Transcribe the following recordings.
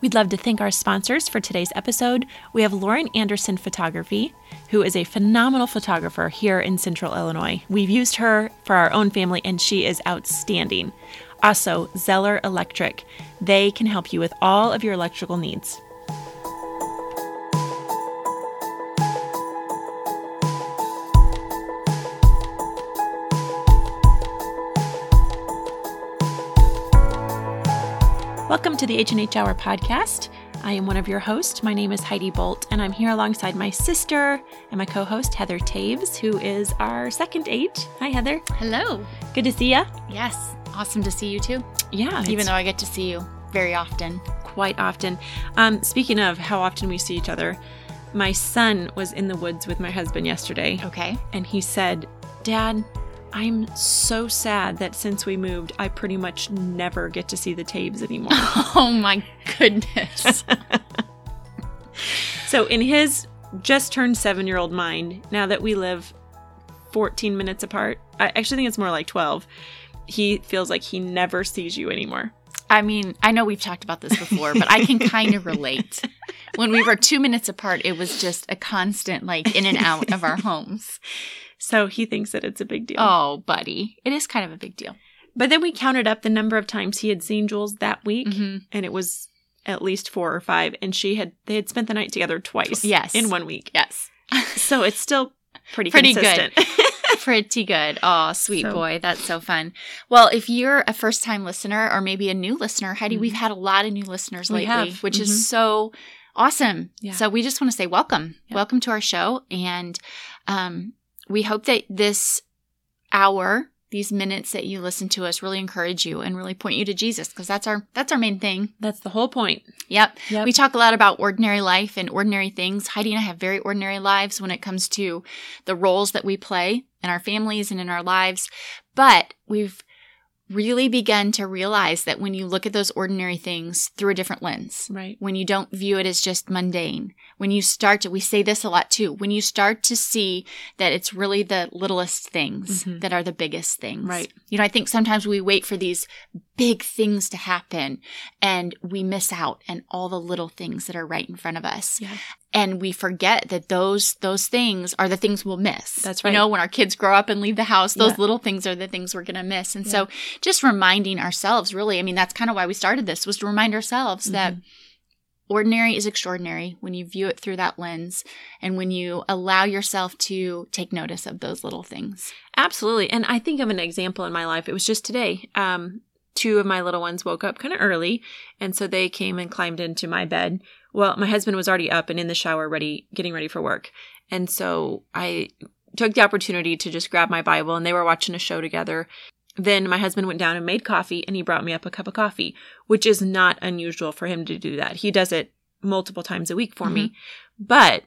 We'd love to thank our sponsors for today's episode. We have Lauren Anderson Photography, who is a phenomenal photographer here in Central Illinois. We've used her for our own family, and she is outstanding. Also, Zeller Electric. They can help you with all of your electrical needs. Welcome to the H&H Hour podcast. I am one of your hosts. My name is Heidi Bolt, and I'm here alongside my sister and my co-host Heather Taves, who is our second H. Hi, Heather. Hello. Good to see ya. Yes. Awesome to see you too. Yeah, Even though I get to see you very often. quite often. Um, speaking of how often we see each other, my son was in the woods with my husband yesterday, Okay. and he said, "Dad." I'm so sad that since we moved, I pretty much never get to see the Taves anymore. Oh my goodness. So, in his just turned seven year old mind, now that we live 14 minutes apart, I actually think it's more like 12, he feels like he never sees you anymore. I mean, I know we've talked about this before, but I can kind of relate. When we were two minutes apart, it was just a constant, like, in and out of our homes. So, he thinks that it's a big deal. Oh, buddy. It is kind of a big deal. But then we counted up the number of times he had seen Jules that week, Mhm. and it was at least four or five. And she had, they had spent the night together twice Yes. in one week. Yes. So, it's still pretty, Pretty good. Pretty good. Oh, sweet So- boy. That's so fun. Well, if you're a first time listener or maybe a new listener, Heidi, Mhm. we've had a lot of new listeners We lately, have. which Mhm. is so awesome. Yeah. So we just want to say welcome. Yeah. Welcome to our show. And um, we hope that this hour, these minutes that you listen to us really encourage you and really point you to Jesus because that's our that's our main thing. That's the whole point. Yep. Yep. We talk a lot about ordinary life and ordinary things. Heidi and I have very ordinary lives when it comes to the roles that we play in our families and in our lives. But we've really begun to realize that when you look at those ordinary things through a different lens, Right. when you don't view it as just mundane, when you start to, we say this a lot too, when you start to see that it's really the littlest things Mhm. that are the biggest things. Right. You know, I think sometimes we wait for these big things to happen and we miss out on all the little things that are right in front of us. Yeah. And we forget that those those things are the things we'll miss. That's right. You know, when our kids grow up and leave the house, those Yeah. little things are the things we're going to miss. And so just reminding ourselves really, I mean, that's kind of why we started this was to remind ourselves that Mhm. ordinary is extraordinary when you view it through that lens and when you allow yourself to take notice of those little things. Absolutely. And I think of an example in my life. It was just today. Um, two of my little ones woke up kind of early. And so they came and climbed into my bed. Well, my husband was already up and in the shower, ready, getting ready for work. And so I took the opportunity to just grab my Bible and they were watching a show together. Then my husband went down and made coffee and he brought me up a cup of coffee, which is not unusual for him to do that. He does it multiple times a week for me. But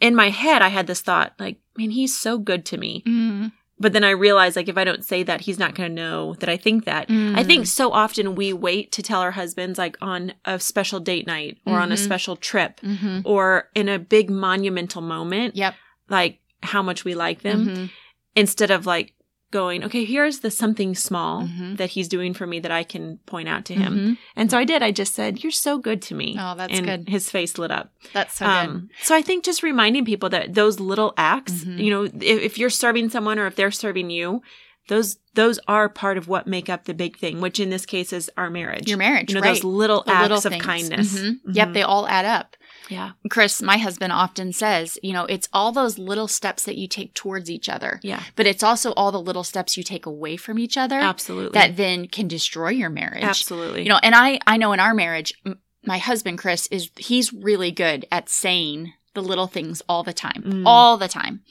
in my head, I had this thought like, man, he's so good to me. Mm. But then I realized, like, if I don't say that, he's not going to know that I think that. I think so often we wait to tell our husbands, like, on a special date night or on a Mhm. special trip hmm or in a big monumental moment, Yep. like, how much we like them Mhm. instead of, like, going, okay, here's the something small Mhm. that he's doing for me that I can point out to him. Mhm. And so I did. I just said, you're so good to me. Oh, that's and good. his face lit up. That's so good. Um, so I think just reminding people that those little acts, Mhm. you know, if, if you're serving someone or if they're serving you, those those are part of what make up the big thing, which in this case is our marriage. Your marriage, you know, right? those little The acts little of kindness. Mhm. Yep, Mhm. they all add up. Yeah, Chris, my husband, often says, you know, it's all those little steps that you take towards each other, yeah, but it's also all the little steps you take away from each other absolutely, that then can destroy your marriage. absolutely, You know, and I I know in our marriage, m- my husband Chris is he's really good at saying the little things all the time, Mm. all the time.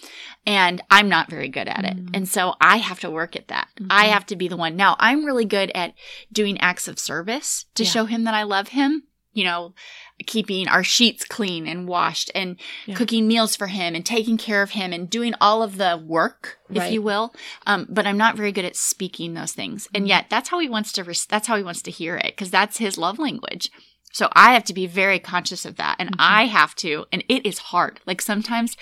And I'm not very good at it. Mm. And so I have to work at that. I Mhm. have to be the one. Now, I'm really good at doing acts of service to Yeah. show him that I love him. You know, keeping our sheets clean and washed and Yeah. cooking meals for him and taking care of him and doing all of the work, if you will. Um, but I'm not very good at speaking those things. And Mhm. yet that's how he wants to, res- that's how he wants to hear it because that's his love language. So I have to be very conscious of that. And Mhm. I have to, and it is hard. Like sometimes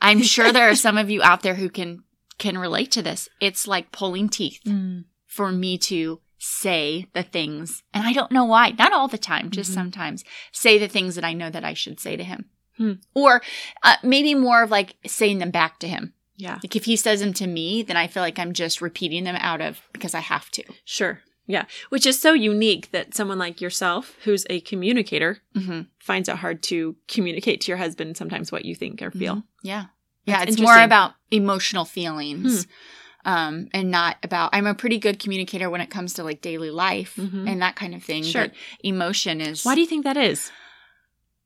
I'm sure there are some of you out there who can, can relate to this. It's like pulling teeth Mm. for me to say the things, and I don't know why, not all the time, just Mhm. sometimes, say the things that I know that I should say to him. Hmm. Or uh, maybe more of like saying them back to him. Yeah. Like if he says them to me, then I feel like I'm just repeating them out of because I have to. Sure. Yeah. Which is so unique that someone like yourself, who's a communicator, Mm-hmm. finds it hard to communicate to your husband sometimes what you think or feel. Yeah. Yeah. That's it's more about emotional feelings. Um, and not about I'm a pretty good communicator when it comes to like daily life Mhm. and that kind of thing. Sure. But emotion is Why do you think that is?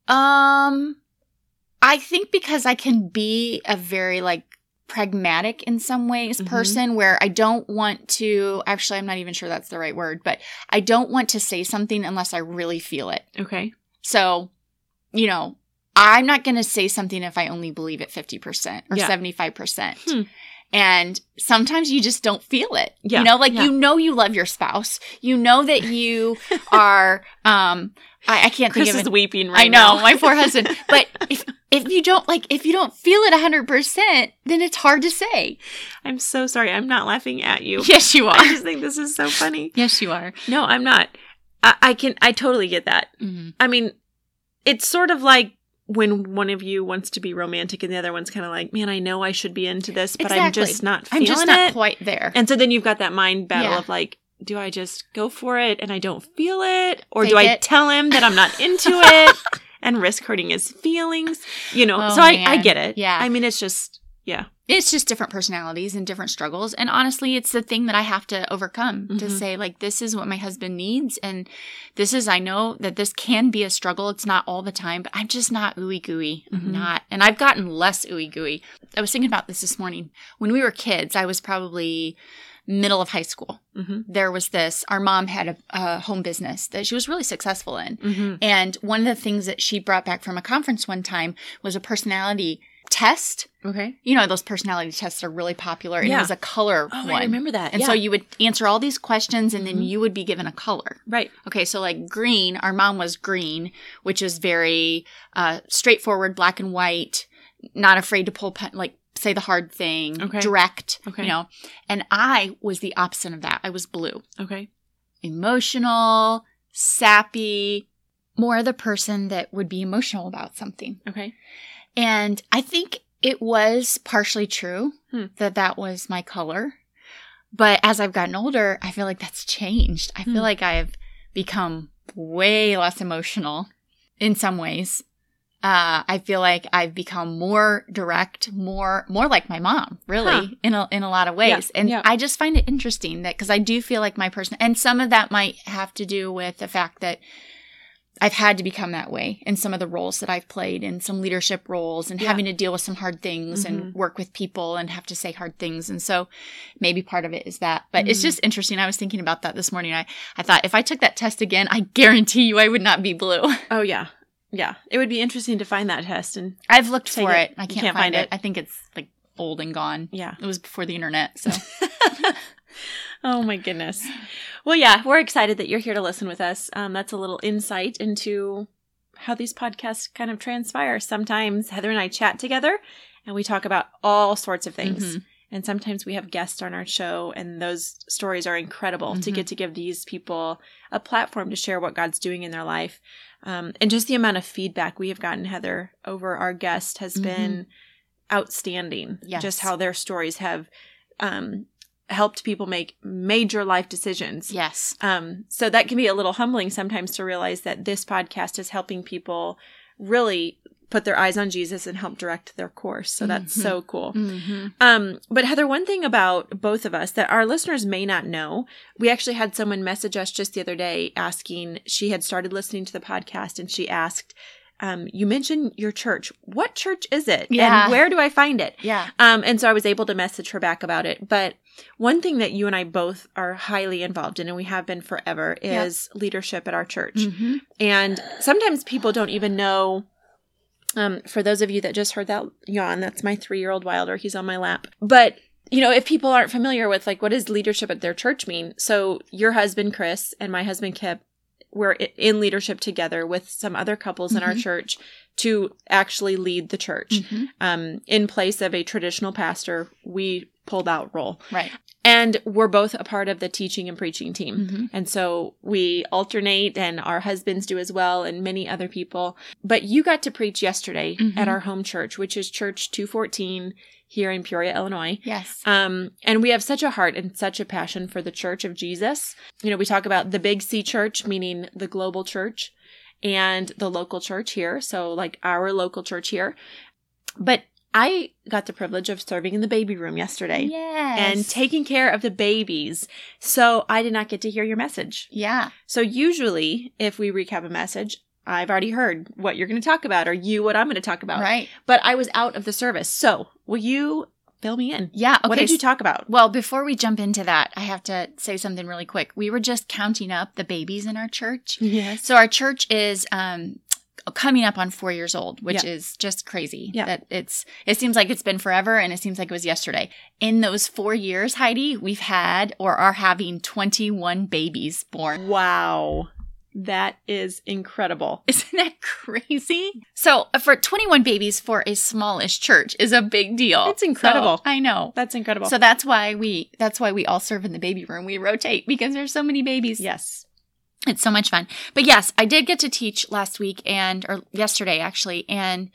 um I think because I can be a very like pragmatic in some ways Mhm. person where I don't want to actually I'm not even sure that's the right word, but I don't want to say something unless I really feel it. Okay. So, you know, I'm not going to say something if I only believe it 50% or Yeah. 75%. Hmm. And sometimes you just don't feel it. Yeah, You know, like yeah. you know you love your spouse. You know that you are um I, I can't Chris think of is it. weeping right I know, now. my poor husband. But if if you don't like if you don't feel it 100%, then it's hard to say. I'm so sorry. I'm not laughing at you. Yes, you are I just think this is so funny. yes, you are. No, I'm not. I, I can. I totally get that. hmm I mean, it's sort of like when one of you wants to be romantic and the other one's kind of like, "Man, I know I should be into this, but I'm just not I'm feeling just not it." quite there. and so then you've got that mind battle Yeah. of like, do I just go for it and I don't feel it, or do Fake I it. tell him that I'm not into it and risk hurting his feelings? You know. Oh, so I, I get it. Yeah. I mean, it's just yeah. It's just different personalities and different struggles. And honestly it's the thing that i have to overcome to Mhm. say like this is what my husband needs. And this is i know that this can be a struggle. It's not all the time but i'm just not ooey gooey Mhm. not and i've gotten less ooey gooey i was thinking about this this morning. When we were kids i was probably middle of high school. Hmm there was this our mom had a, a home business that she was really successful in. Hmm and one of the things that she brought back from a conference one time was a personality test Okay. you know those personality tests are really popular and Yeah. it was a color Oh, one I remember that. and yeah. so you would answer all these questions and then Mhm. you would be given a color right. okay so like green our mom was green which is very uh, straightforward black and white not afraid to pull pen, like say the hard thing Okay. direct Okay. you know and i was the opposite of that i was blue Okay. emotional sappy more the person that would be emotional about something Okay. And I think it was partially true Hmm. that that was my color. But as I've gotten older, I feel like that's changed. I feel Hmm. like I've become way less emotional in some ways. Uh, I feel like I've become more direct, more more like my mom, really, Huh. in a in a lot of ways. Yeah, and yeah. I just find it interesting that because I do feel like my person, and some of that might have to do with the fact that I've had to become that way in some of the roles that I've played in some leadership roles and Yeah. having to deal with some hard things Mhm. and work with people and have to say hard things. And so maybe part of it is that. But it's Mhm. just interesting. I was thinking about that this morning. I, I thought if I took that test again, I guarantee you I would not be blue. Oh yeah. Yeah. It would be interesting to find that test and I've looked for it. it. I can't, can't find, find it. it. I think it's like old and gone. yeah. It was before the internet. So oh my goodness. Well, yeah, we're excited that you're here to listen with us. Um, that's a little insight into how these podcasts kind of transpire. Sometimes Heather and I chat together and we talk about all sorts of things. Mhm. And sometimes we have guests on our show, and those stories are incredible to Mhm. get to give these people a platform to share what God's doing in their life. Um, and just the amount of feedback we have gotten, Heather, over our guest has Mhm. been outstanding. Yes. Just how their stories have um, helped people make major life decisions. yes. Um, so that can be a little humbling sometimes to realize that this podcast is helping people really put their eyes on Jesus and help direct their course. So that's Mhm. so cool. hmm Um, but Heather, one thing about both of us that our listeners may not know, we actually had someone message us just the other day asking, she had started listening to the podcast and she asked, um, you mentioned your church. What church is it? Yeah. And where do I find it? Yeah. Um, and so I was able to message her back about it. But one thing that you and I both are highly involved in, and we have been forever, is leadership at our church. hmm And sometimes people don't even know. Um, for those of you that just heard that yawn, that's my three year old Wilder. He's on my lap. But, you know, if people aren't familiar with like what does leadership at their church mean? So your husband, Chris, and my husband, Kip, we're in leadership together with some other couples in our Mhm. church to actually lead the church. hmm Um, in place of a traditional pastor, we pulled out role. Right. And we're both a part of the teaching and preaching team. Mhm. And so we alternate, and our husbands do as well, and many other people. But you got to preach yesterday Mhm. at our home church, which is Church 214 here in Peoria, Illinois. Yes. Um, and we have such a heart and such a passion for the church of Jesus. You know, we talk about the big C church, meaning the global church, and the local church here. So, like our local church here. But I got the privilege of serving in the baby room yesterday Yes. and taking care of the babies. So, I did not get to hear your message. Yeah. So, usually, if we recap a message, I've already heard what you're going to talk about, or you what I'm going to talk about. Right. But I was out of the service. So, will you fill me in? Yeah. Okay. what did you talk about? Well, before we jump into that, I have to say something really quick. We were just counting up the babies in our church. Yes. So our church is um coming up on 4 years old, which Yeah. is just crazy. Yeah. That it's it seems like it's been forever and it seems like it was yesterday. In those 4 years, Heidi, we've had or are having 21 babies born. Wow. That is incredible. Isn't that crazy? So, uh, for 21 babies for a smallish church is a big deal. It's incredible. So, I know. That's incredible. So that's why we that's why we all serve in the baby room. We rotate because there's so many babies. yes. It's so much fun. But yes, I did get to teach last week and or yesterday actually and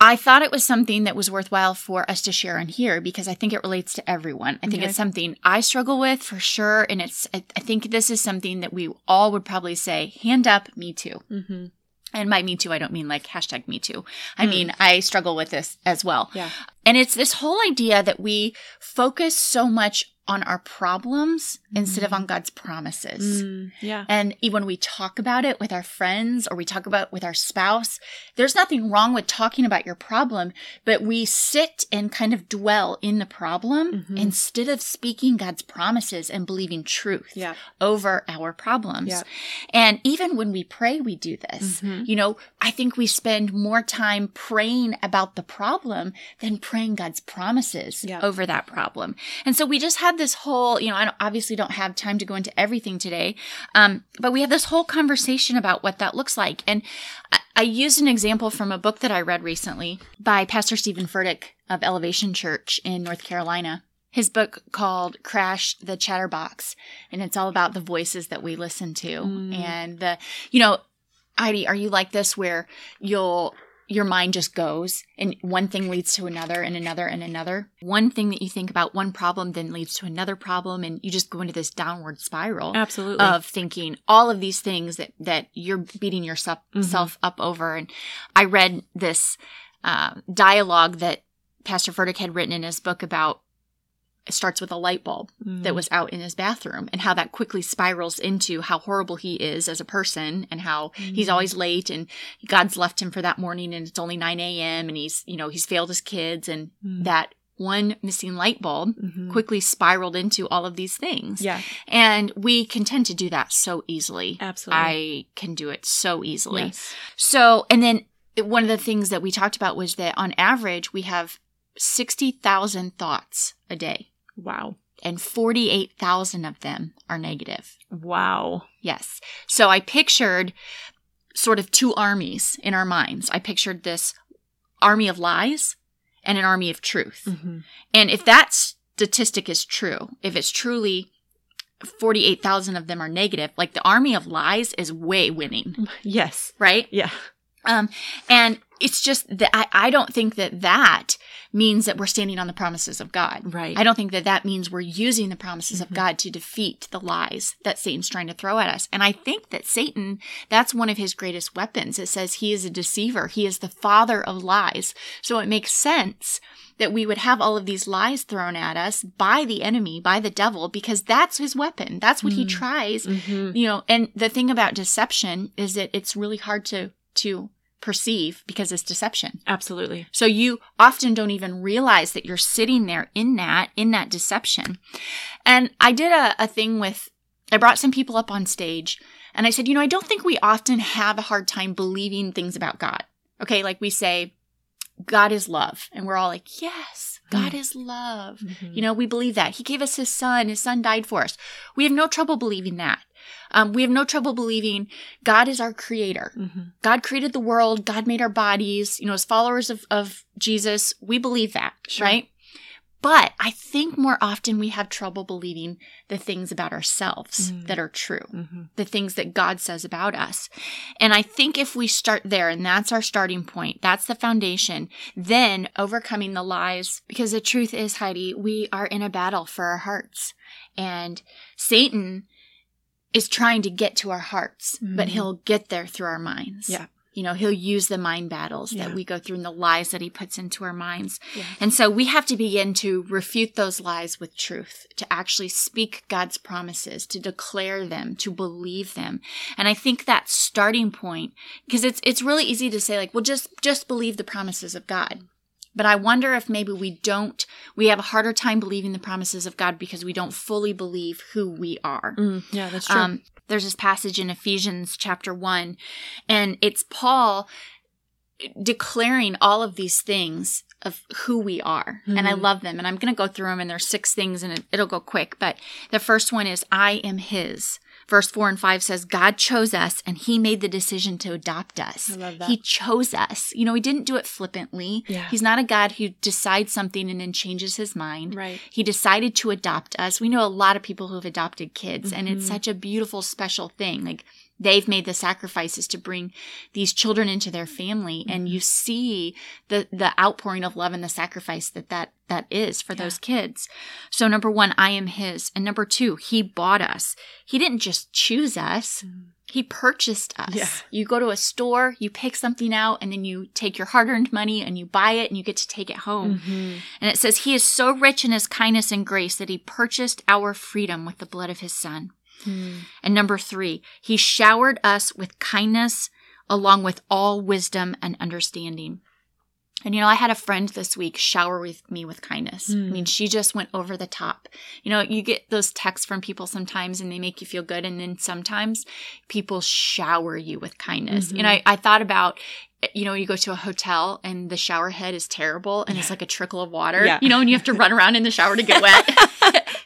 I thought it was something that was worthwhile for us to share on here because I think it relates to everyone. I think Okay. it's something I struggle with for sure and it's I, I think this is something that we all would probably say hand up me too. Mm-hmm. And by me too I don't mean like hashtag me too. I Mm. mean I struggle with this as well. Yeah. And it's this whole idea that we focus so much on our problems instead of on God's promises. Mm, yeah. And even when we talk about it with our friends or we talk about it with our spouse, there's nothing wrong with talking about your problem, but we sit and kind of dwell in the problem Mhm. instead of speaking God's promises and believing truth Yeah. over our problems. Yeah. And even when we pray, we do this. Mhm. You know, I think we spend more time praying about the problem than praying God's promises Yeah. over that problem. And so we just had this whole, you know, I don't, obviously don't have time to go into everything today, um, but we had this whole conversation about what that looks like. And I, I used an example from a book that I read recently by Pastor Steven Furtick of Elevation Church in North Carolina. His book called Crash the Chatterbox, and it's all about the voices that we listen to. Mm. And the, you know, Heidi, are you like this where you'll your mind just goes and one thing leads to another and another and another? One thing that you think about, one problem then leads to another problem and you just go into this downward spiral Absolutely. of thinking all of these things that that you're beating yourself Mhm. self up over. And I read this uh, dialogue that Pastor Furtick had written in his book about. It starts with a light bulb that Mm. was out in his bathroom and how that quickly spirals into how horrible he is as a person and how he's Mhm. always late and God's left him for that morning and it's only 9 a.m. and he's, you know, he's failed his kids and Mm. that one missing light bulb Mhm. quickly spiraled into all of these things. Yeah. And we can tend to do that so easily. Absolutely. I can do it so easily. Yes. So, and then one of the things that we talked about was that on average, we have 60,000 thoughts a day, Wow. and 48,000 of them are negative. Wow. Yes. So I pictured sort of two armies in our minds. I pictured this army of lies and an army of truth. Mm-hmm. And if that statistic is true, if it's truly 48,000 of them are negative, like the army of lies is way winning, Yes. right? Yeah. Um, and it's just that I, I don't think that that means that we're standing on the promises of God. Right. I don't think that that means we're using the promises Mhm. of God to defeat the lies that Satan's trying to throw at us. And I think that Satan, that's one of his greatest weapons. It says he is a deceiver. He is the father of lies. So it makes sense that we would have all of these lies thrown at us by the enemy, by the devil, because that's his weapon. That's what he Mm. tries Mm-hmm. you know and the thing about deception is that it's really hard to to perceive because it's deception Absolutely. so you often don't even realize that you're sitting there in that in that deception and i did a, a thing with i brought some people up on stage and i said you know i don't think we often have a hard time believing things about god okay like we say god is love and we're all like yes god is love Mm-hmm. you know, we believe that. He gave us his son. His son died for us. We have no trouble believing that. Um, we have no trouble believing God is our creator. Mm-hmm. God created the world. God made our bodies. You know, as followers of, of Jesus, we believe that, Sure. right? But I think more often we have trouble believing the things about ourselves Mm. that are true, Mm-hmm. the things that God says about us. And I think if we start there and that's our starting point, that's the foundation, then overcoming the lies, because the truth is, Heidi, we are in a battle for our hearts. And Satan is trying to get to our hearts, but Mhm. he'll get there through our minds. Yeah. You know, he'll use the mind battles Yeah. that we go through and the lies that he puts into our minds. Yeah. And so we have to begin to refute those lies with truth, to actually speak God's promises, to declare them, to believe them. And I think that starting point, because it's it's really easy to say like, well, just just believe the promises of God. But I wonder if maybe we don't, we have a harder time believing the promises of God because we don't fully believe who we are. Mm, yeah, that's true. Um, there's this passage in Ephesians chapter 1, and it's Paul declaring all of these things of who we are. And I Mhm. love them. And I'm going to go through them, and there's six things, and it'll go quick. But the first one is, I am his. Verse 4 and 5 says, God chose us and he made the decision to adopt us. I love that. He chose us. You know, he didn't do it flippantly. Yeah. He's not a God who decides something and then changes his mind. right. He decided to adopt us. We know a lot of people who have adopted kids, and it's Mhm. such a beautiful, special thing. Like they've made the sacrifices to bring these children into their family, and you see the the outpouring of love and the sacrifice that that that is for Yeah. those kids. So number one, I am His, and number two, He bought us. He didn't just choose us. He purchased us. Yeah. You go to a store, you pick something out, and then you take your hard earned money and you buy it and you get to take it home. Mhm. And it says, He is so rich in His kindness and grace that He purchased our freedom with the blood of His Son. Mm. And number three, He showered us with kindness along with all wisdom and understanding. And you know, I had a friend this week shower with me with kindness. I Hmm. mean, she just went over the top. You know, you get those texts from people sometimes and they make you feel good. And then sometimes people shower you with kindness. Mhm. You know, I, I thought about, you know, you go to a hotel and the shower head is terrible and it's like a trickle of water, Yeah. you know, and you have to run around in the shower to get wet.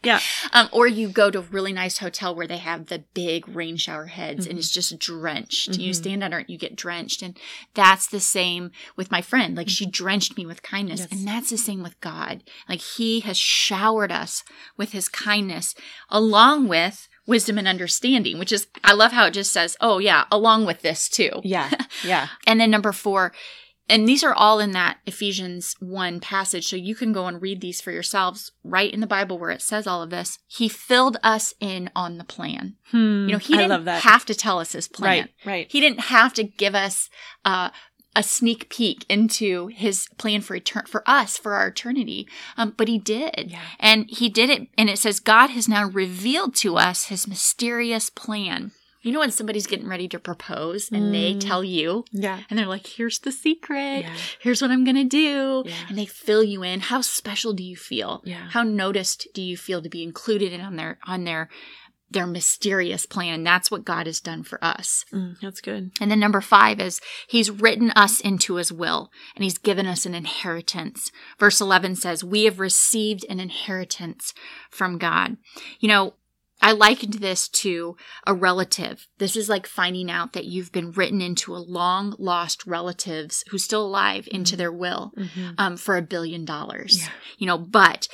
Yeah. Um, or you go to a really nice hotel where they have the big rain shower heads and Mhm. it's just drenched. You Mhm. stand under it, and you get drenched. And that's the same with my friend. Like she drenched me with kindness. Yes. And that's the same with God. Like he has showered us with his kindness along with wisdom and understanding, which is, I love how it just says, oh yeah, along with this too. Yeah. Yeah. And then number four, and these are all in that Ephesians 1 passage. So you can go and read these for yourselves right in the Bible where it says all of this. He filled us in on the plan. Hmm. You know, he didn't have to tell us his plan. right. Right. He didn't have to give us uh, a sneak peek into his plan for etern- for us for our eternity, um, but he did. Yeah. And he did it, and it says God has now revealed to us his mysterious plan. You know, when somebody's getting ready to propose and they Mm. tell you, Yeah. and they're like, here's the secret. Yeah. Here's what I'm to do. Yeah. And they fill you in. How special do you feel? Yeah. How noticed do you feel to be included in on their, on their, their mysterious plan? That's what God has done for us. Mm, that's good. And then number five is he's written us into his will and he's given us an inheritance. Verse 11 says, we have received an inheritance from God. You know, I likened this to a relative. This is like finding out that you've been written into a long lost relatives who's still alive into their will Mhm. um, for a billion dollars. Yeah. You know, but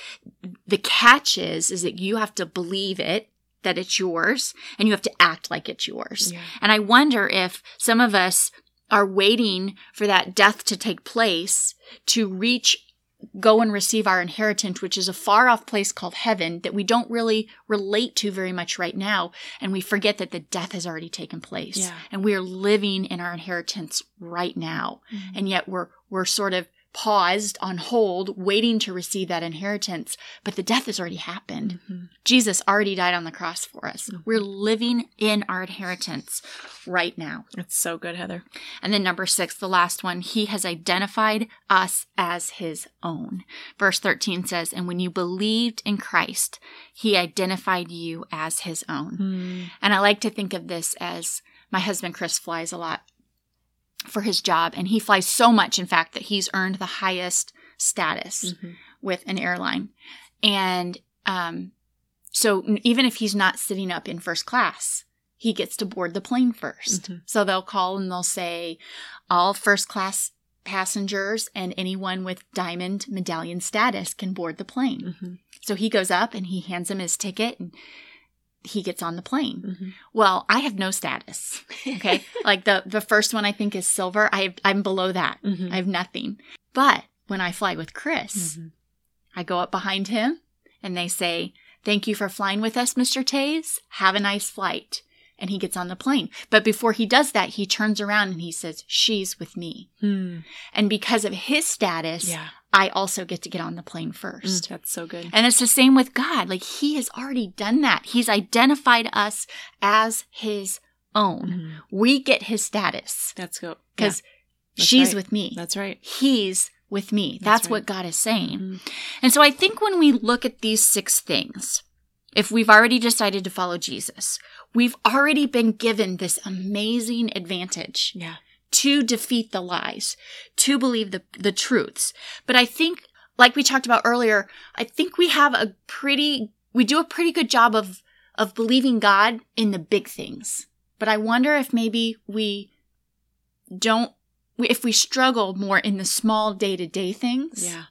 the catch is, is that you have to believe it, that it's yours, and you have to act like it's yours. Yeah. And I wonder if some of us are waiting for that death to take place to reach go and receive our inheritance, which is a far off place called heaven that we don't really relate to very much right now. And we forget that the death has already taken place. Yeah. And we are living in our inheritance right now. Mhm. And yet we're, we're sort of paused on hold, waiting to receive that inheritance. But the death has already happened. Mhm. Jesus already died on the cross for us. Mhm. We're living in our inheritance right now. It's so good, Heather. And then number six, the last one, he has identified us as his own. Verse 13 says, And when you believed in Christ, he identified you as his own. Mm. And I like to think of this as my husband Chris flies a lot for his job, and he flies so much, in fact, that he's earned the highest status Mhm. with an airline. And um, so even if he's not sitting up in first class, he gets to board the plane 1st Mhm. So they'll call and they'll say, all first class passengers and anyone with diamond medallion status can board the plane. Mm-hmm. So he goes up and he hands him his ticket and he gets on the plane. Mm-hmm. Well, I have no status. Okay. like the the first one I think is silver. I I'm below that. Mhm. I have nothing. But when I fly with Chris, Mhm. I go up behind him and they say, Thank you for flying with us, Mr. Taves. Have a nice flight. And he gets on the plane. But before he does that, he turns around and he says, She's with me. Hmm. And because of his status, Yeah. I also get to get on the plane first. Mm, that's so good. And it's the same with God. Like he has already done that. He's identified us as his own. Mhm. We get his status That's go because That's she's right. with me. That's right. He's with me. That's That's, right. what God is saying. Mhm. And so I think when we look at these six things, if we've already decided to follow Jesus, we've already been given this amazing advantage Yeah. To defeat the lies, to believe the, the truths. But I think, like we talked about earlier, I think we have a pretty, we do a pretty good job of, of believing God in the big things. But I wonder if maybe we don't, if we struggle more in the small day to day things. Yeah.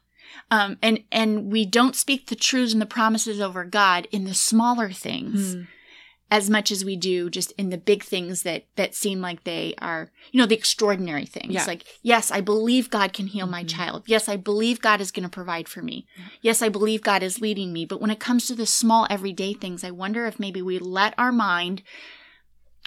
Um, and, and we don't speak the truths and the promises over God in the smaller things Hmm. As much as we do just in the big things that that seem like they are you know the extraordinary things Yeah. like yes i believe god can heal my Mhm. child yes i believe god is going to provide for me yes i believe god is leading me but when it comes to the small everyday things i wonder if maybe we let our mind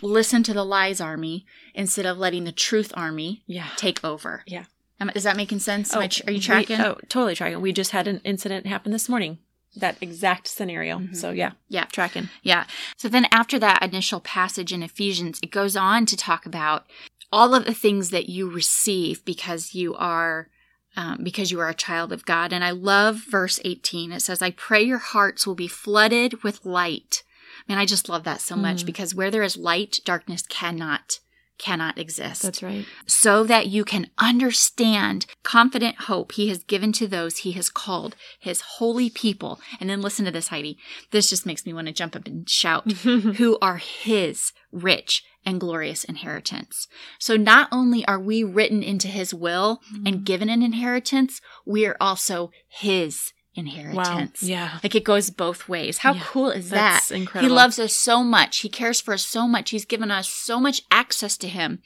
listen to the lies army instead of letting the truth army Yeah. take over Yeah. Am- is that making sense I tr- are you we- tracking oh, totally tracking. We just had an incident happen this morning. That exact scenario. Mhm. So yeah, yeah tracking. Yeah. So then after that initial passage in Ephesians, it goes on to talk about all of the things that you receive because you are um, because you are a child of God. And I love verse 18. It says, I pray your hearts will be flooded with light. Man, I just love that so much Mm. because where there is light, darkness cannot cannot exist That's right. so that you can understand confident hope he has given to those he has called his holy people. And then listen to this, Heidi. This just makes me want to jump up and shout, who are his rich and glorious inheritance. So not only are we written into his will and mm. given an inheritance, we are also his wow. inheritance. Yeah. Like it goes both ways. How Yeah, cool is that? Incredible. He loves us so much. He cares for us so much. He's given us so much access to him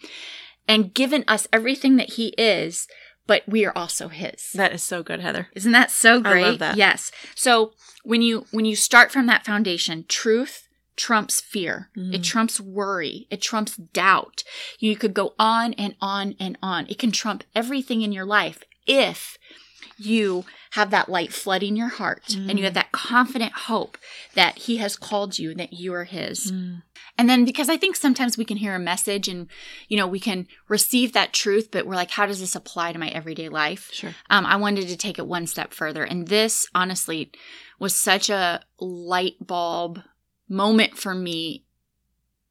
and given us everything that he is, but we are also his. That is so good, Heather. Isn't that so I love great? that. Yes. So when you when you start from that foundation, truth trumps fear. Mm. It trumps worry. It trumps doubt. You could go on and on and on. It can trump everything in your life if you have that light flooding your heart and Mm. you have that confident hope that he has called you that you are his. Mm. And then because I think sometimes we can hear a message and you know we can receive that truth but we're like how does this apply to my everyday life? Sure. um, I wanted to take it one step further. And this, honestly, was such a light bulb moment for me,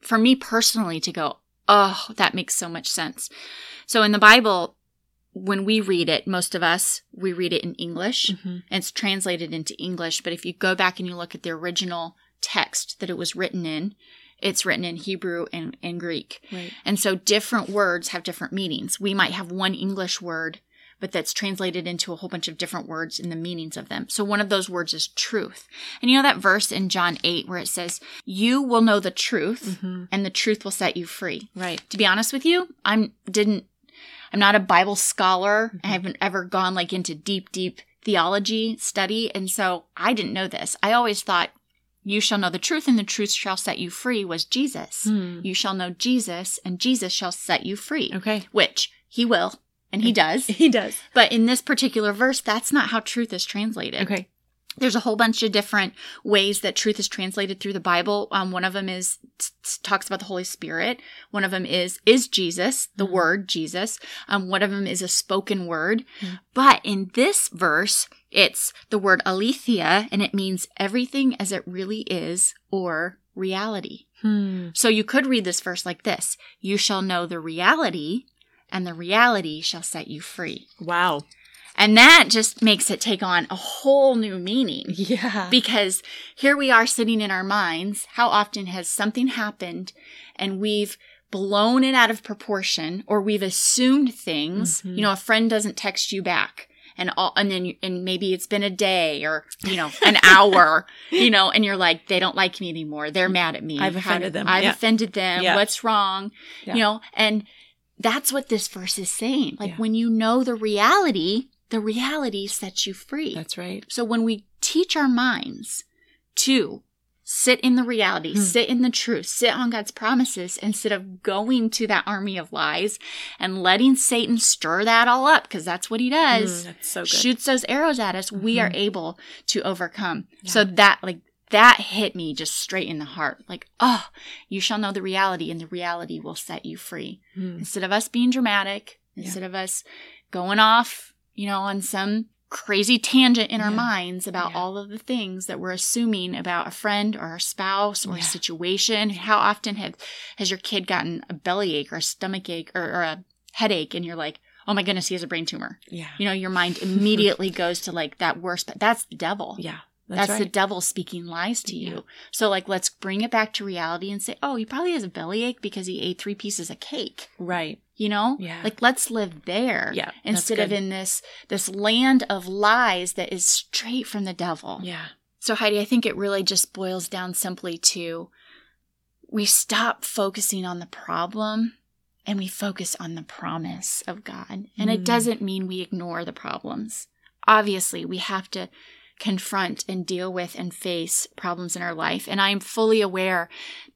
for me personally, to go, oh, that makes so much sense. So in the Bible, when we read it, most of us, we read it in English Mhm. and it's translated into English. But if you go back and you look at the original text that it was written in, it's written in Hebrew and, and Greek. Right. And so different words have different meanings. We might have one English word, but that's translated into a whole bunch of different words and the meanings of them. So one of those words is truth. And you know that verse in John 8 where it says, You will know the truth, Mhm. and the truth will set you free. Right. To be honest with you, I'm didn't I'm not a Bible scholar. I haven't ever gone like into deep, deep theology study. And so I didn't know this. I always thought you shall know the truth and the truth shall set you free was Jesus. Hmm. You shall know Jesus and Jesus shall set you free, Okay. which he will and he does. He does. But in this particular verse, that's not how truth is translated. Okay. There's a whole bunch of different ways that truth is translated through the Bible. Um, one of them is t- t- talks about the Holy Spirit. One of them is is Jesus, the Mhm. word Jesus. Um, one of them is a spoken word. Mhm. But in this verse, it's the word aletheia, and it means everything as it really is or reality. Hmm. So you could read this verse like this: "You shall know the reality, and the reality shall set you free." Wow. And that just makes it take on a whole new meaning. Yeah. Because here we are sitting in our minds. How often has something happened and we've blown it out of proportion or we've assumed things. Mhm. You know, a friend doesn't text you back and all, and then, you, and maybe it's been a day or, you know, an hour, you know, and you're like, they don't like me anymore. They're mad at me. I've offended did- them. I've Yeah. offended them. Yeah. What's wrong? Yeah. You know, and that's what this verse is saying. Like when you know the reality, the reality sets you free. That's right. So when we teach our minds to sit in the reality, Hmm. sit in the truth, sit on God's promises instead of going to that army of lies and letting Satan stir that all up because that's what he does. Mm, that's so good. Shoots those arrows at us, we are Mhm. able to overcome. Yeah. So that like that hit me just straight in the heart. Like, oh, you shall know the reality and the reality will set you free Mm. instead of us being dramatic, Yeah. instead of us going off, you know, on some crazy tangent in our minds about Yeah. all of the things that we're assuming about a friend or a spouse or Yeah. a situation. How often have has your kid gotten a bellyache or a stomach ache or, or a headache and you're like, oh my goodness, he has a brain tumor. Yeah. You know, your mind immediately goes to like that worst, but that's the devil. Yeah. That's, That's, the devil speaking lies to you. Yeah. So, like, let's bring it back to reality and say, oh, he probably has a bellyache because he ate three pieces of cake. right. You know, Yeah. like let's live there Yeah. instead of in this this land of lies that is straight from the devil. Yeah. So, Heidi, I think it really just boils down simply to we stop focusing on the problem and we focus on the promise of God. And it Mm. doesn't mean we ignore the problems. Obviously, we have to confront and deal with and face problems in our life. And I am fully aware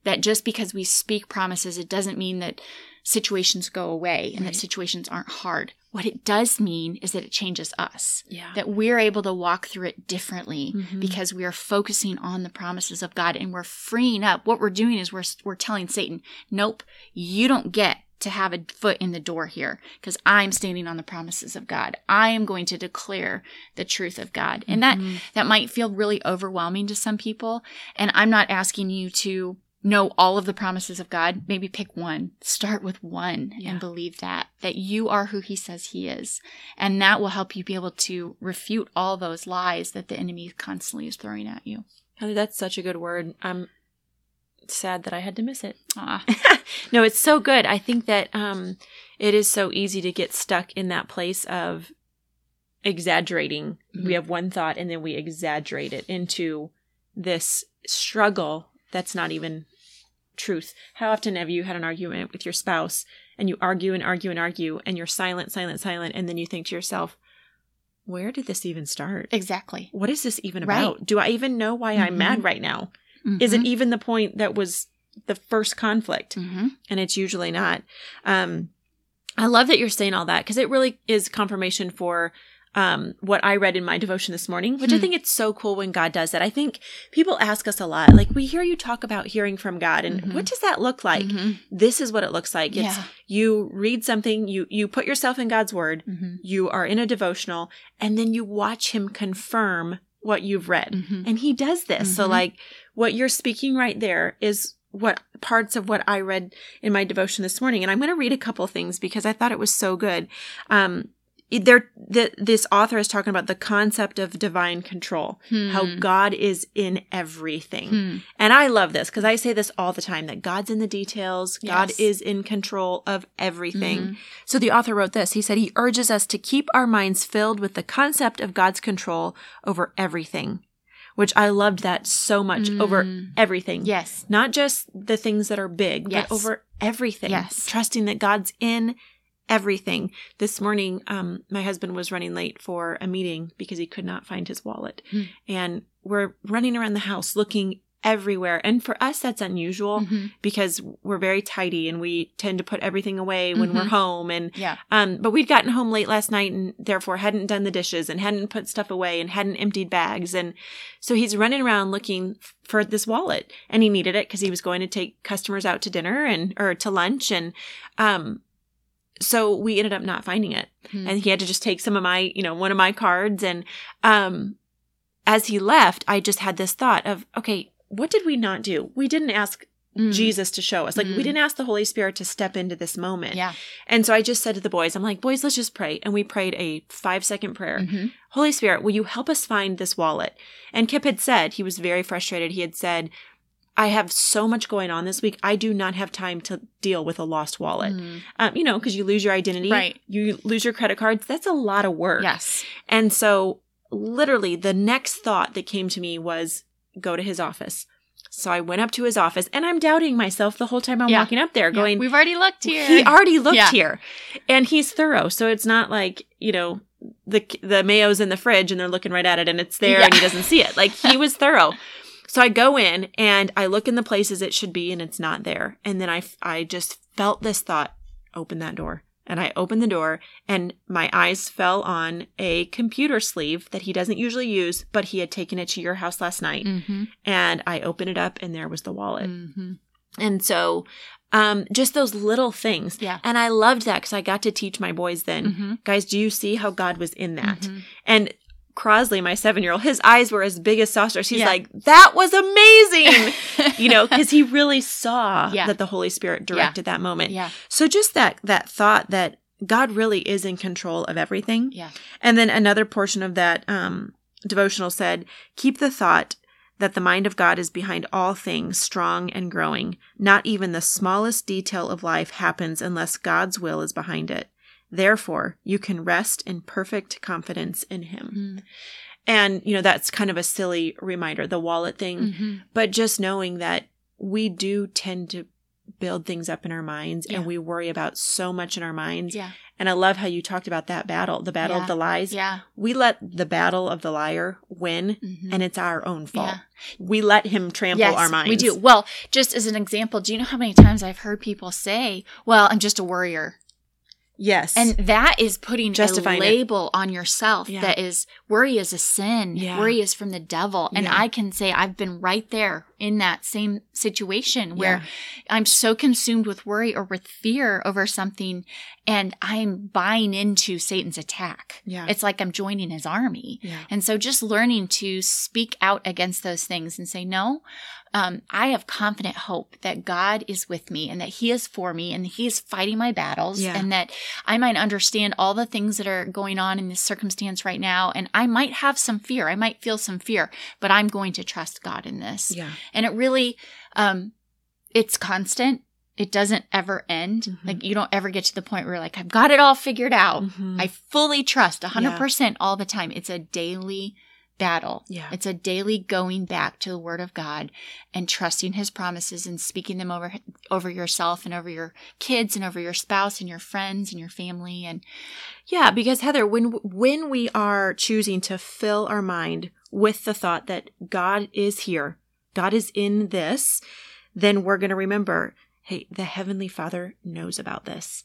that just because we speak promises, it doesn't mean that situations go away and Right. that situations aren't hard. What it does mean is that it changes us Yeah. that we're able to walk through it differently Mhm. because we are focusing on the promises of God and we're freeing up. What we're doing is we're we're telling Satan, "Nope, you don't get to have a foot in the door here because I'm standing on the promises of God. I am going to declare the truth of God." And that Mhm. that might feel really overwhelming to some people, and I'm not asking you to know all of the promises of God. Maybe pick one. Start with one Yeah. and believe that that you are who he says he is. And that will help you be able to refute all those lies that the enemy constantly is throwing at you. Heather, that's such a good word. I'm sad that I had to miss it. Ah, no, it's so good. I think that um, it is so easy to get stuck in that place of exaggerating. Mhm. We have one thought and then we exaggerate it into this struggle that's not even truth. How often have you had an argument with your spouse and you argue and argue and argue and you're silent, silent, silent, and then you think to yourself, where did this even start? exactly. What is this even Right. about? Do I even know why I'm Mhm. mad right now? Is it Mhm. even the point that was the first conflict? Mhm. and it's usually not. Um, I love that you're saying all that because it really is confirmation for um, what I read in my devotion this morning, which I Hmm. think it's so cool when God does that. I think people ask us a lot, like we hear you talk about hearing from God, and Mhm. what does that look like? Mhm. This is what it looks like. It's Yeah. you read something, you you put yourself in God's word, Mhm. you are in a devotional, and then you watch Him confirm what you've read. Mhm. And he does this. So, Mhm. like, what you're speaking right there is what parts of what I read in my devotion this morning. And I'm going to read a couple things because I thought it was so good. Um, there, the, this author is talking about the concept of divine control, how Hmm. God is in everything. Hmm. And I love this because I say this all the time that God's in the details, God is in control of everything. Mhm. So the author wrote this. He said he urges us to keep our minds filled with the concept of God's control over everything, which I loved that so much over Mm. everything. Yes. Not just the things that are big, Yes. but over everything. Yes. Trusting that God's in everything. This morning, um, my husband was running late for a meeting because he could not find his wallet. Hmm. And we're running around the house looking everywhere. And for us, that's unusual Mhm. because we're very tidy and we tend to put everything away when we're Mhm. home. And Yeah. um, but we'd gotten home late last night and therefore hadn't done the dishes and hadn't put stuff away and hadn't emptied bags. And so he's running around looking for this wallet and he needed it because he was going to take customers out to dinner and or to lunch. And um, so we ended up not finding it. Hmm. And he had to just take some of my, you know, one of my cards. And um, as he left, I just had this thought of, okay, what did we not do? We didn't ask Mm. Jesus to show us. Like, we Mm. didn't ask the Holy Spirit to step into this moment. Yeah. And so I just said to the boys, I'm like, boys, let's just pray. And we prayed a five second prayer. Mhm. Holy Spirit, will you help us find this wallet? And Kip had said, he was very frustrated. He had said, I have so much going on this week. I do not have time to deal with a lost wallet. Mm. Um, you know, because you lose your identity, Right. You lose your credit cards. That's a lot of work. Yes. And so, literally, the next thought that came to me was go to his office. So I went up to his office, and I'm doubting myself the whole time I'm Yeah. walking up there, Yeah, going, We've already looked here. he already looked Yeah. here, and he's thorough. So it's not like you know the the mayo's in the fridge and they're looking right at it and it's there Yeah. and he doesn't see it. Like he was thorough. So I go in and I look in the places it should be and it's not there. And then I, I just felt this thought: open that door. And I opened the door and my eyes fell on a computer sleeve that he doesn't usually use, but he had taken it to your house last night. Mm-hmm. And I opened it up and there was the wallet. Mm-hmm. And so, um, just those little things. Yeah. And I loved that because I got to teach my boys then, Mm-hmm. guys, do you see how God was in that? Mhm. And Crosley, my seven year old, his eyes were as big as saucers. He's Yeah. like, that was amazing, you know, because he really saw Yeah. that the Holy Spirit directed that moment. yeah. So just that that thought that God really is in control of everything. Yeah. And then another portion of that um, devotional said, Keep the thought that the mind of God is behind all things, strong and growing. Not even the smallest detail of life happens unless God's will is behind it. Therefore, you can rest in perfect confidence in Him. Mm-hmm. And, you know, that's kind of a silly reminder, the wallet thing, Mm-hmm. but just knowing that we do tend to build things up in our minds Yeah. and we worry about so much in our minds. Yeah. And I love how you talked about that battle, the battle Yeah. of the lies. Yeah. We let the battle of the liar win, Mhm. and it's our own fault. Yeah. We let him trample Yes, our minds. We do. Well, just as an example, do you know how many times I've heard people say, "Well, I'm just a worrier," Yes. and that is putting Justifying a it. label on yourself. Yeah. That is worry is a sin. Yeah. Worry is from the devil, and Yeah. I can say I've been right there in that same situation where. I'm so consumed with worry or with fear over something, and I'm buying into Satan's attack. Yeah. It's like I'm joining his army. yeah. And so just learning to speak out against those things and say, no, um, I have confident hope that God is with me and that He is for me and He is fighting my battles Yeah. and that I might understand all the things that are going on in this circumstance right now. And I might have some fear. I might feel some fear, but I'm going to trust God in this. Yeah. And it really, um, it's constant. It doesn't ever end. Mhm. Like you don't ever get to the point where you're like, I've got it all figured out. Mhm. I fully trust 100% all the time. It's a daily battle. Yeah. It's a daily going back to the word of God and trusting his promises and speaking them over over yourself and over your kids and over your spouse and your friends and your family and Yeah, because Heather, when when we are choosing to fill our mind with the thought that God is here, God is in this, then we're going to remember, hey, the heavenly Father knows about this.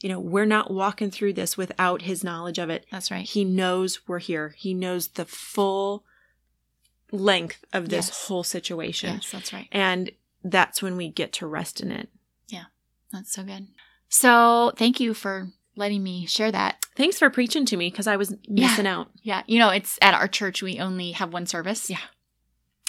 You know, we're not walking through this without his knowledge of it. that's right. He knows we're here. He knows the full length of this Yes. whole situation. Yes, that's right. And that's when we get to rest in it. Yeah, that's so good. So, thank you for letting me share that. Thanks for preaching to me because I was missing out. Yeah, you know, it's at our church we only have one service. Yeah.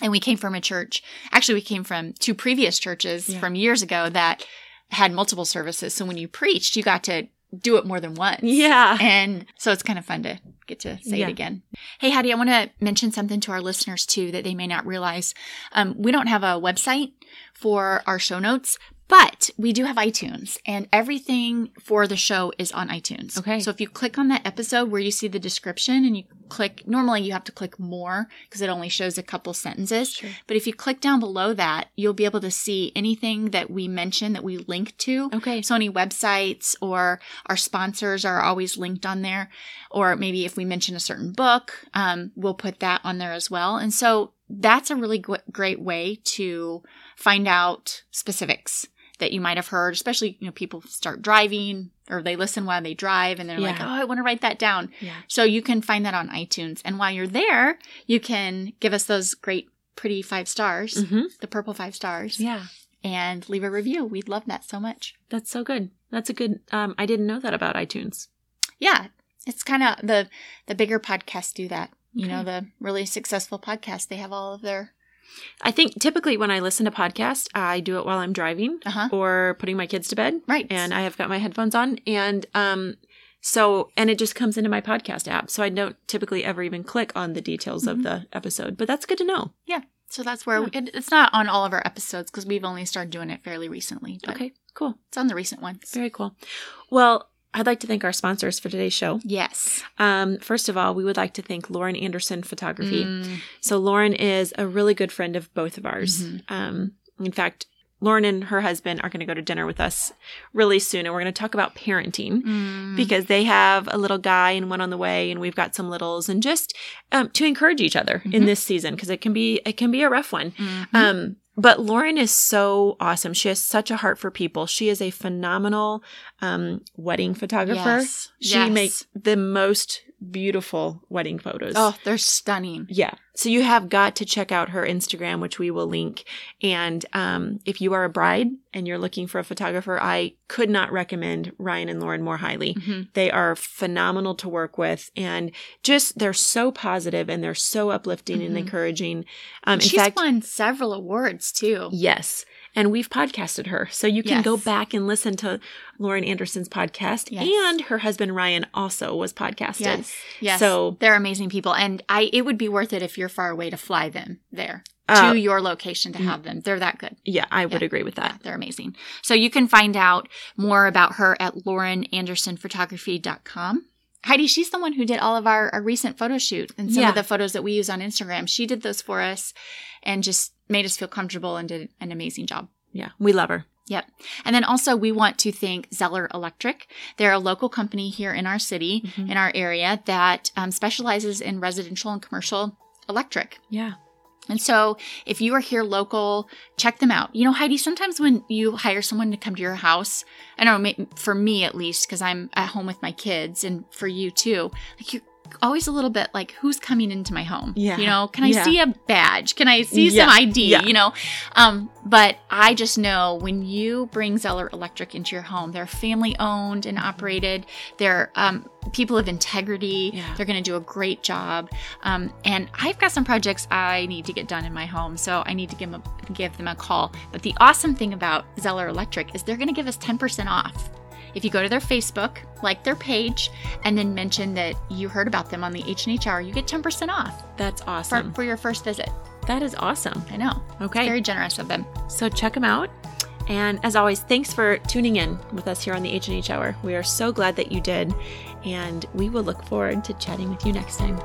And we came from a church. Actually, we came from two previous churches Yeah. from years ago that had multiple services. So when you preached, you got to do it more than once. Yeah. And so it's kind of fun to get to say Yeah. it again. Hey, Heidi, I want to mention something to our listeners too that they may not realize. Um, we don't have a website for our show notes, but we do have iTunes and everything for the show is on iTunes. Okay. So if you click on that episode where you see the description and you click, normally you have to click more because it only shows a couple sentences. Sure. But if you click down below that, you'll be able to see anything that we mention that we link to. Okay. So any websites or our sponsors are always linked on there. Or maybe if we mention a certain book, um, we'll put that on there as well. And so that's a really gr- great way to find out specifics that you might have heard, especially, you know, people start driving or they listen while they drive and they're like, oh, I want to write that down. Yeah. So you can find that on iTunes. And while you're there, you can give us those great, pretty five stars, Mm-hmm. the purple five stars, Yeah. and leave a review. We'd love that so much. That's so good. That's a good. Um, I didn't know that about iTunes. yeah it's kind of the the bigger podcasts do that you know the really successful podcasts they have all of their I think typically when I listen to podcasts, I do it while I'm driving uh-huh or putting my kids to bed, right and I have got my headphones on, and um, so and it just comes into my podcast app, so I don't typically ever even click on the details Mhm. of the episode. But that's good to know. Yeah. So that's where we, it, it's not on all of our episodes because we've only started doing it fairly recently. Okay, cool. It's on the recent ones. Very cool. Well, I'd like to thank our sponsors for today's show. Yes. Um, first of all, we would like to thank Lauren Anderson Photography. Mm, So Lauren is a really good friend of both of ours. Mhm. Um, in fact, Lauren and her husband are going to go to dinner with us really soon, and we're going to talk about parenting mm, because they have a little guy and one on the way, and we've got some littles, and just um, to encourage each other in Mhm. this season because it can be it can be a rough one. mhm. Um, but Lauren is so awesome. She has such a heart for people. She is a phenomenal um, wedding photographer. Yes. She Yes. makes the most beautiful wedding photos. Oh, they're stunning. Yeah. So you have got to check out her Instagram, which we will link. And um, if you are a bride and you're looking for a photographer, I could not recommend Ryan and Lauren more highly. Mhm. They are phenomenal to work with and just they're so positive and they're so uplifting and Mhm. encouraging. Um, in She's fact, won several awards too. yes. And we've podcasted her. So you can go back and listen to Lauren Anderson's podcast. Yes. And her husband Ryan also was podcasted. Yes. Yes. So- they're amazing people. And I it would be worth it if you're far away to fly them there Uh, to your location to have them. They're that good. yeah, I would Yeah. agree with that. Yeah, they're amazing. So you can find out more about her at laurenandersonphotography.com. Heidi, she's the one who did all of our, our recent photo shoot and some Yeah. of the photos that we use on Instagram. She did those for us and just made us feel comfortable and did an amazing job. Yeah, we love her. Yep. And then also we want to thank Zeller Electric. They're a local company here in our city, Mhm. in our area, that um, specializes in residential and commercial electric. Yeah. And so if you are here local, check them out. You know, Heidi, sometimes when you hire someone to come to your house, I don't know, for me at least, because I'm at home with my kids and for you too, like you're always a little bit like, who's coming into my home? Yeah. You know, can I Yeah. see a badge? Can I see Yeah. some ID? Yeah. You know? Um, but I just know when you bring Zeller Electric into your home, they're family owned and operated. They're um, people of integrity. Yeah. They're going to do a great job. Um, and I've got some projects I need to get done in my home, so I need to give them a, give them a call. But the awesome thing about Zeller Electric is they're going to give us 10% off. If you go to their Facebook, like their page, and then mention that you heard about them on the H&H Hour, you get 10% off That's awesome. for your first visit. that is awesome. I know. Okay. Very generous of them. so check them out. And as always, thanks for tuning in with us here on the H&H Hour. We are so glad that you did. And we will look forward to chatting with you next time.